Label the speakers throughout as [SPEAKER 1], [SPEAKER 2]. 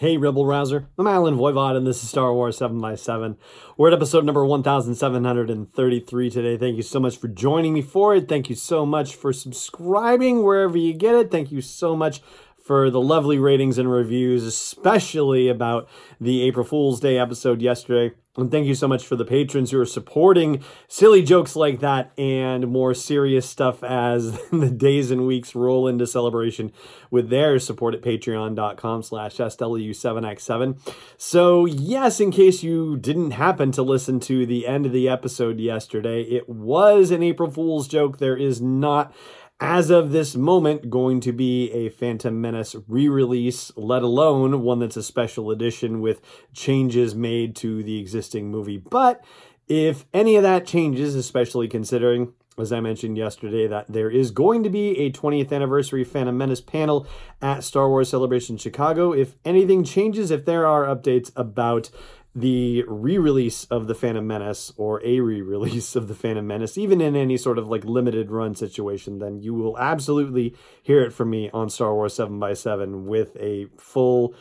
[SPEAKER 1] Hey, Rebel Rouser. I'm Allen Voivod, and this is Star Wars 7x7. We're at episode number 1733 today. Thank you so much for joining me for it. Thank you so much for subscribing wherever you get it. Thank you so much for the lovely ratings and reviews, especially about the April Fool's Day episode yesterday. And thank you so much for the patrons who are supporting silly jokes like that and more serious stuff as the days and weeks roll into celebration with their support at patreon.com slash SW7X7. So yes, in case you didn't happen to listen to the end of the episode yesterday, it was an April Fool's joke. There is not as of this moment, going to be a Phantom Menace re release, let alone one that's a special edition with changes made to the existing movie. But if any of that changes, especially considering, as I mentioned yesterday, that there is going to be a 20th anniversary Phantom Menace panel at Star Wars Celebration Chicago, if anything changes, if there are updates about the re-release of the Phantom Menace or a re-release of the Phantom Menace, even in any sort of like limited run situation, then you will absolutely hear it from me on Star Wars 7x7 with a full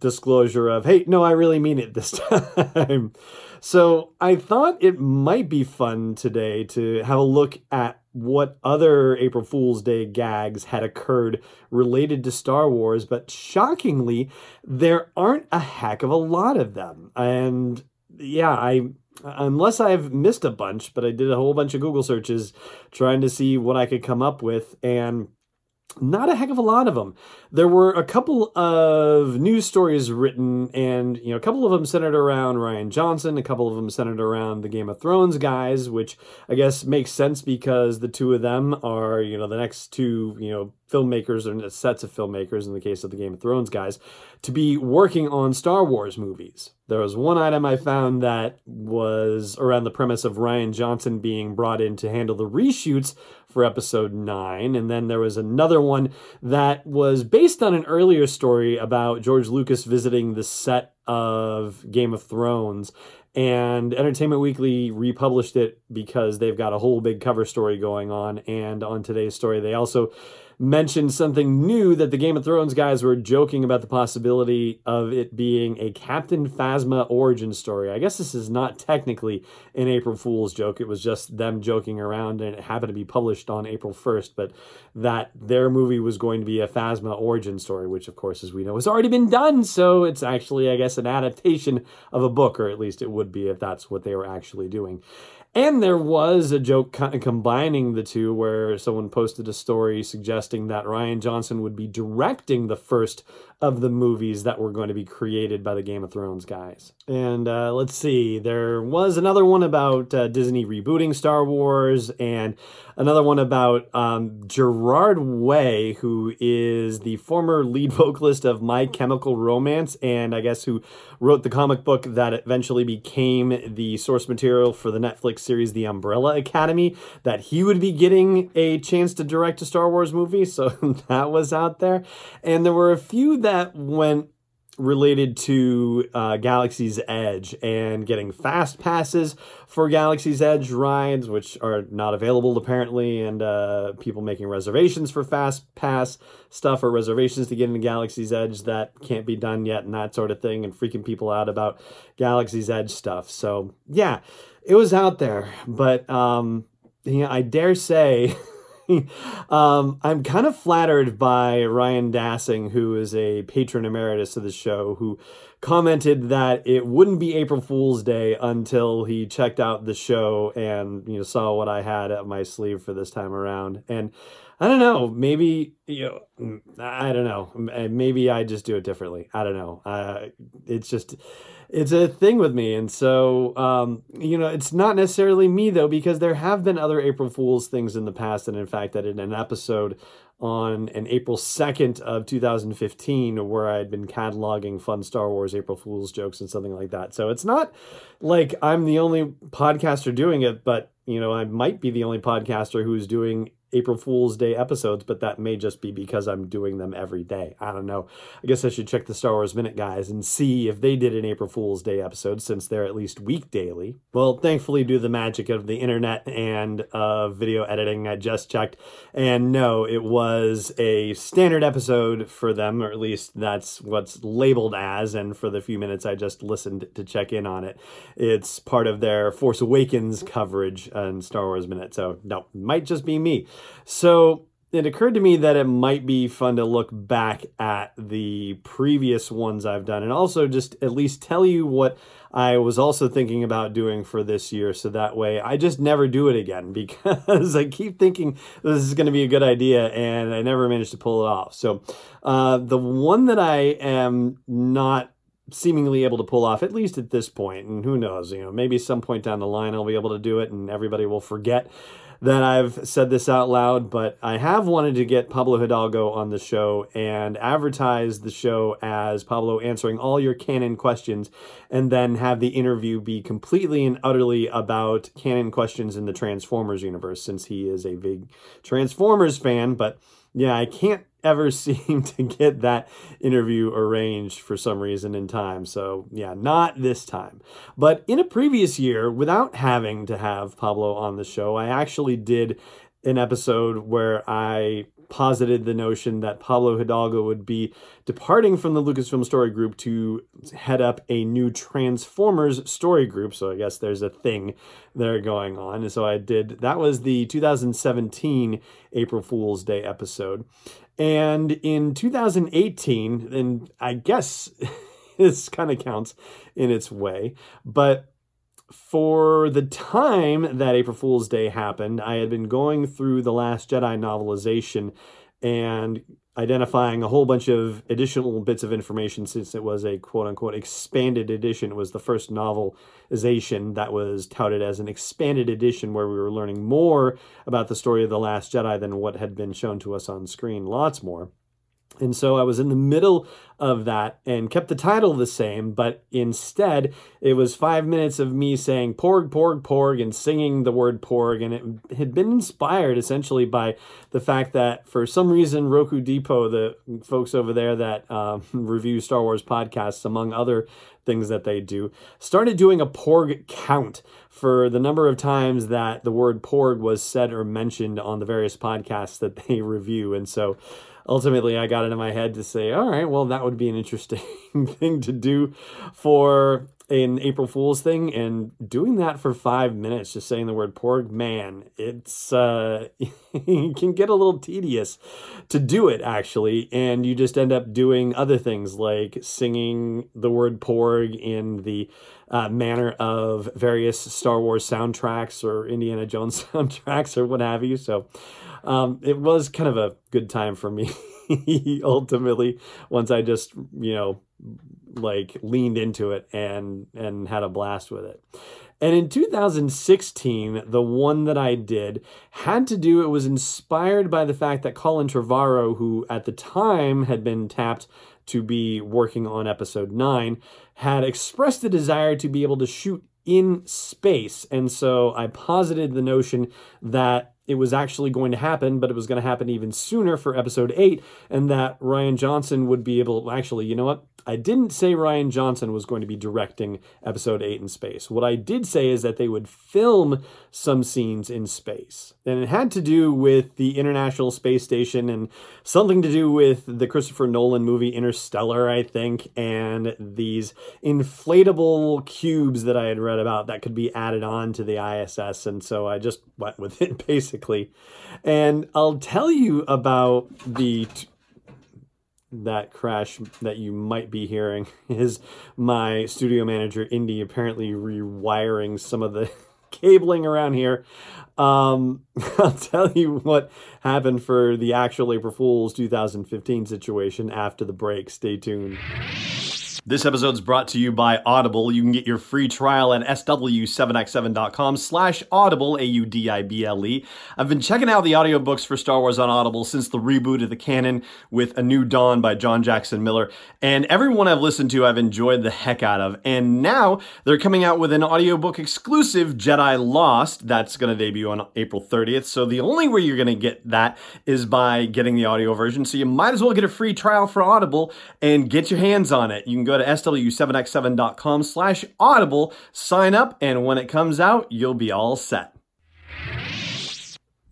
[SPEAKER 1] disclosure of, hey, no, I really mean it this time. so I thought it might be fun today to have a look at what other April Fool's Day gags had occurred related to Star Wars, but shockingly, there aren't a heck of a lot of them. And yeah, I unless I've missed a bunch, but I did a whole bunch of Google searches trying to see what I could come up with and not a heck of a lot of them. There were a couple of news stories written, and you know, a couple of them centered around Rian Johnson, a couple of them centered around the Game of Thrones guys, which I guess makes sense because the two of them are you know the next two you know filmmakers or sets of filmmakers in the case of the Game of Thrones guys to be working on Star Wars movies. There was one item I found that was around the premise of Rian Johnson being brought in to handle the reshoots for episode 9 and then there was another one that was based on an earlier story about George Lucas visiting the set of Game of Thrones. And Entertainment Weekly republished it because they've got a whole big cover story going on. And on today's story they also mentioned something new that the Game of Thrones guys were joking about the possibility of it being a Captain Phasma origin story. I guess this is not technically an April Fool's joke. It was just them joking around and it happened to be published on April 1st, but that their movie was going to be a Phasma origin story, which of course, as we know, has already been done. So it's actually, I guess, an adaptation of a book, or at least it would be if that's what they were actually doing. And there was a joke kind of combining the two where someone posted a story suggesting that Rian Johnson would be directing the first of the movies that were going to be created by the Game of Thrones guys. And uh, let's see, there was another one about uh, Disney rebooting Star Wars, and another one about um, Gerard Way, who is the former lead vocalist of My Chemical Romance, and I guess who wrote the comic book that eventually became the source material for the Netflix series The Umbrella Academy, that he would be getting a chance to direct a Star Wars movie. So that was out there. And there were a few that went related to uh, Galaxy's Edge and getting fast passes for Galaxy's Edge rides, which are not available apparently, and uh, people making reservations for fast pass stuff or reservations to get into Galaxy's Edge that can't be done yet, and that sort of thing, and freaking people out about Galaxy's Edge stuff. So yeah, it was out there, but um, yeah, I dare say. um, I'm kind of flattered by Ryan Dassing, who is a patron emeritus of the show, who commented that it wouldn't be April Fool's Day until he checked out the show and you know saw what I had at my sleeve for this time around. And I don't know, maybe you know, I don't know, maybe I just do it differently. I don't know. Uh, it's just it's a thing with me. And so, um, you know, it's not necessarily me though, because there have been other April Fool's things in the past. And in fact, I did an episode on an April 2nd of 2015 where I'd been cataloging fun Star Wars April Fool's jokes and something like that. So it's not like I'm the only podcaster doing it, but you know, I might be the only podcaster who's doing April Fool's Day episodes, but that may just be because I'm doing them every day. I don't know. I guess I should check the Star Wars Minute guys and see if they did an April Fool's Day episode since they're at least week daily. Well, thankfully, due to the magic of the internet and uh, video editing, I just checked, and no, it was a standard episode for them, or at least that's what's labeled as. And for the few minutes I just listened to check in on it, it's part of their Force Awakens coverage and Star Wars Minute. So, no, might just be me. So it occurred to me that it might be fun to look back at the previous ones I've done and also just at least tell you what I was also thinking about doing for this year. So that way I just never do it again because I keep thinking this is going to be a good idea and I never managed to pull it off. So uh, the one that I am not seemingly able to pull off at least at this point and who knows you know maybe some point down the line i'll be able to do it and everybody will forget that I've said this out loud, but I have wanted to get Pablo Hidalgo on the show and advertise the show as Pablo answering all your canon questions and then have the interview be completely and utterly about canon questions in the Transformers universe since he is a big Transformers fan. But yeah, I can't ever seem to get that interview arranged for some reason in time. So, yeah, not this time. But in a previous year, without having to have Pablo on the show, I actually did an episode where I posited the notion that Pablo Hidalgo would be departing from the Lucasfilm Story Group to head up a new Transformers story group. So I guess there's a thing there going on. And so I did, that was the 2017 April Fool's Day episode. And in 2018, and I guess this kind of counts in its way, but for the time that April Fool's Day happened, I had been going through the Last Jedi novelization and identifying a whole bunch of additional bits of information since it was a quote unquote expanded edition. It was the first novelization that was touted as an expanded edition where we were learning more about the story of The Last Jedi than what had been shown to us on screen. Lots more. And so I was in the middle of that and kept the title the same, but instead it was five minutes of me saying porg, porg, porg, and singing the word porg. And it had been inspired essentially by the fact that for some reason, Roku Depot, the folks over there that um, review Star Wars podcasts, among other things that they do, started doing a porg count for the number of times that the word porg was said or mentioned on the various podcasts that they review. And so, ultimately I got it in my head to say, all right, well, that would be an interesting thing to do for an April Fool's thing. And doing that for five minutes, just saying the word porg, man, it's, uh, it can get a little tedious to do it actually. And you just end up doing other things like singing the word porg in the uh, manner of various Star Wars soundtracks or Indiana Jones soundtracks or what have you. So, um, it was kind of a good time for me ultimately once I just, you know, like leaned into it and and had a blast with it. And in 2016, the one that I did had to do, it was inspired by the fact that Colin Trevorrow, who at the time had been tapped to be working on episode 9, had expressed the desire to be able to shoot in space. And so I posited the notion that it was actually going to happen, but it was going to happen even sooner for episode eight, and that Rian Johnson would be able. Actually, you know what? I didn't say Rian Johnson was going to be directing episode 8 in space. What I did say is that they would film some scenes in space. And it had to do with the International Space Station and something to do with the Christopher Nolan movie Interstellar, I think, and these inflatable cubes that I had read about that could be added on to the ISS. And so I just went with it basically. And I'll tell you about the t- that crash that you might be hearing is my studio manager Indy apparently rewiring some of the cabling around here. Um, I'll tell you what happened for the actual April Fool's 2015 situation after the break. Stay tuned. This episode is brought to you by Audible. You can get your free trial at sw7x7.com slash audible, A-U-D-I-B-L-E. I've been checking out the audiobooks for Star Wars on Audible since the reboot of the canon with A New Dawn by John Jackson Miller, and everyone I've listened to I've enjoyed the heck out of. And now they're coming out with an audiobook exclusive, Jedi Lost, that's going to debut on April 30th. So the only way you're going to get that is by getting the audio version. So you might as well get a free trial for Audible and get your hands on it. You can go to sw7x7.com slash audible, sign up, and when it comes out, you'll be all set.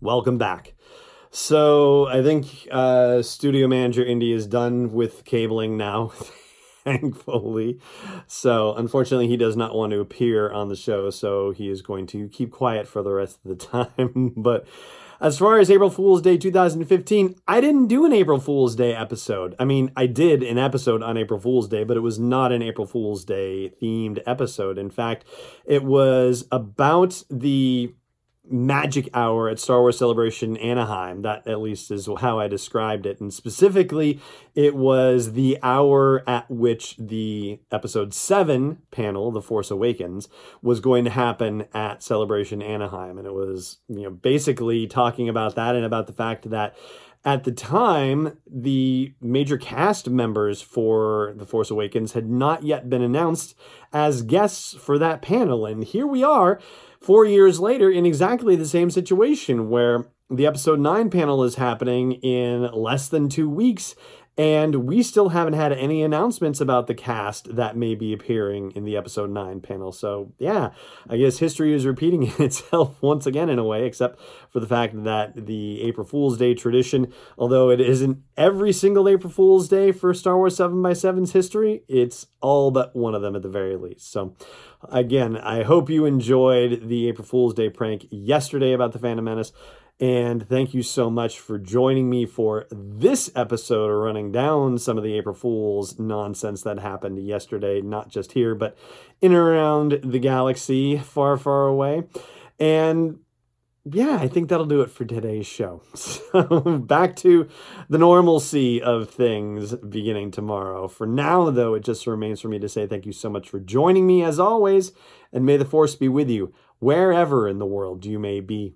[SPEAKER 1] Welcome back. So I think uh, studio manager Indy is done with cabling now, thankfully. So unfortunately, he does not want to appear on the show, so he is going to keep quiet for the rest of the time. but as far as April Fool's Day 2015, I didn't do an April Fool's Day episode. I mean, I did an episode on April Fool's Day, but it was not an April Fool's Day themed episode. In fact, it was about the magic hour at Star Wars Celebration Anaheim. That at least is how I described it. And specifically, it was the hour at which the episode 7 panel, The Force Awakens, was going to happen at Celebration Anaheim. And it was, you know, basically talking about that and about the fact that at the time, the major cast members for The Force Awakens had not yet been announced as guests for that panel. And here we are four years later in exactly the same situation where the episode 9 panel is happening in less than two weeks and we still haven't had any announcements about the cast that may be appearing in the episode 9 panel. So, yeah, I guess history is repeating itself once again in a way, except for the fact that the April Fool's Day tradition, although it isn't every single April Fool's Day for Star Wars 7x7's history, it's all but one of them at the very least. So, again, I hope you enjoyed the April Fool's Day prank yesterday about the Phantom Menace. And thank you so much for joining me for this episode of running down some of the April Fool's nonsense that happened yesterday, not just here, but in and around the galaxy far, far away. And yeah, I think that'll do it for today's show. So back to the normalcy of things beginning tomorrow. For now, though, it just remains for me to say thank you so much for joining me as always, and may the force be with you wherever in the world you may be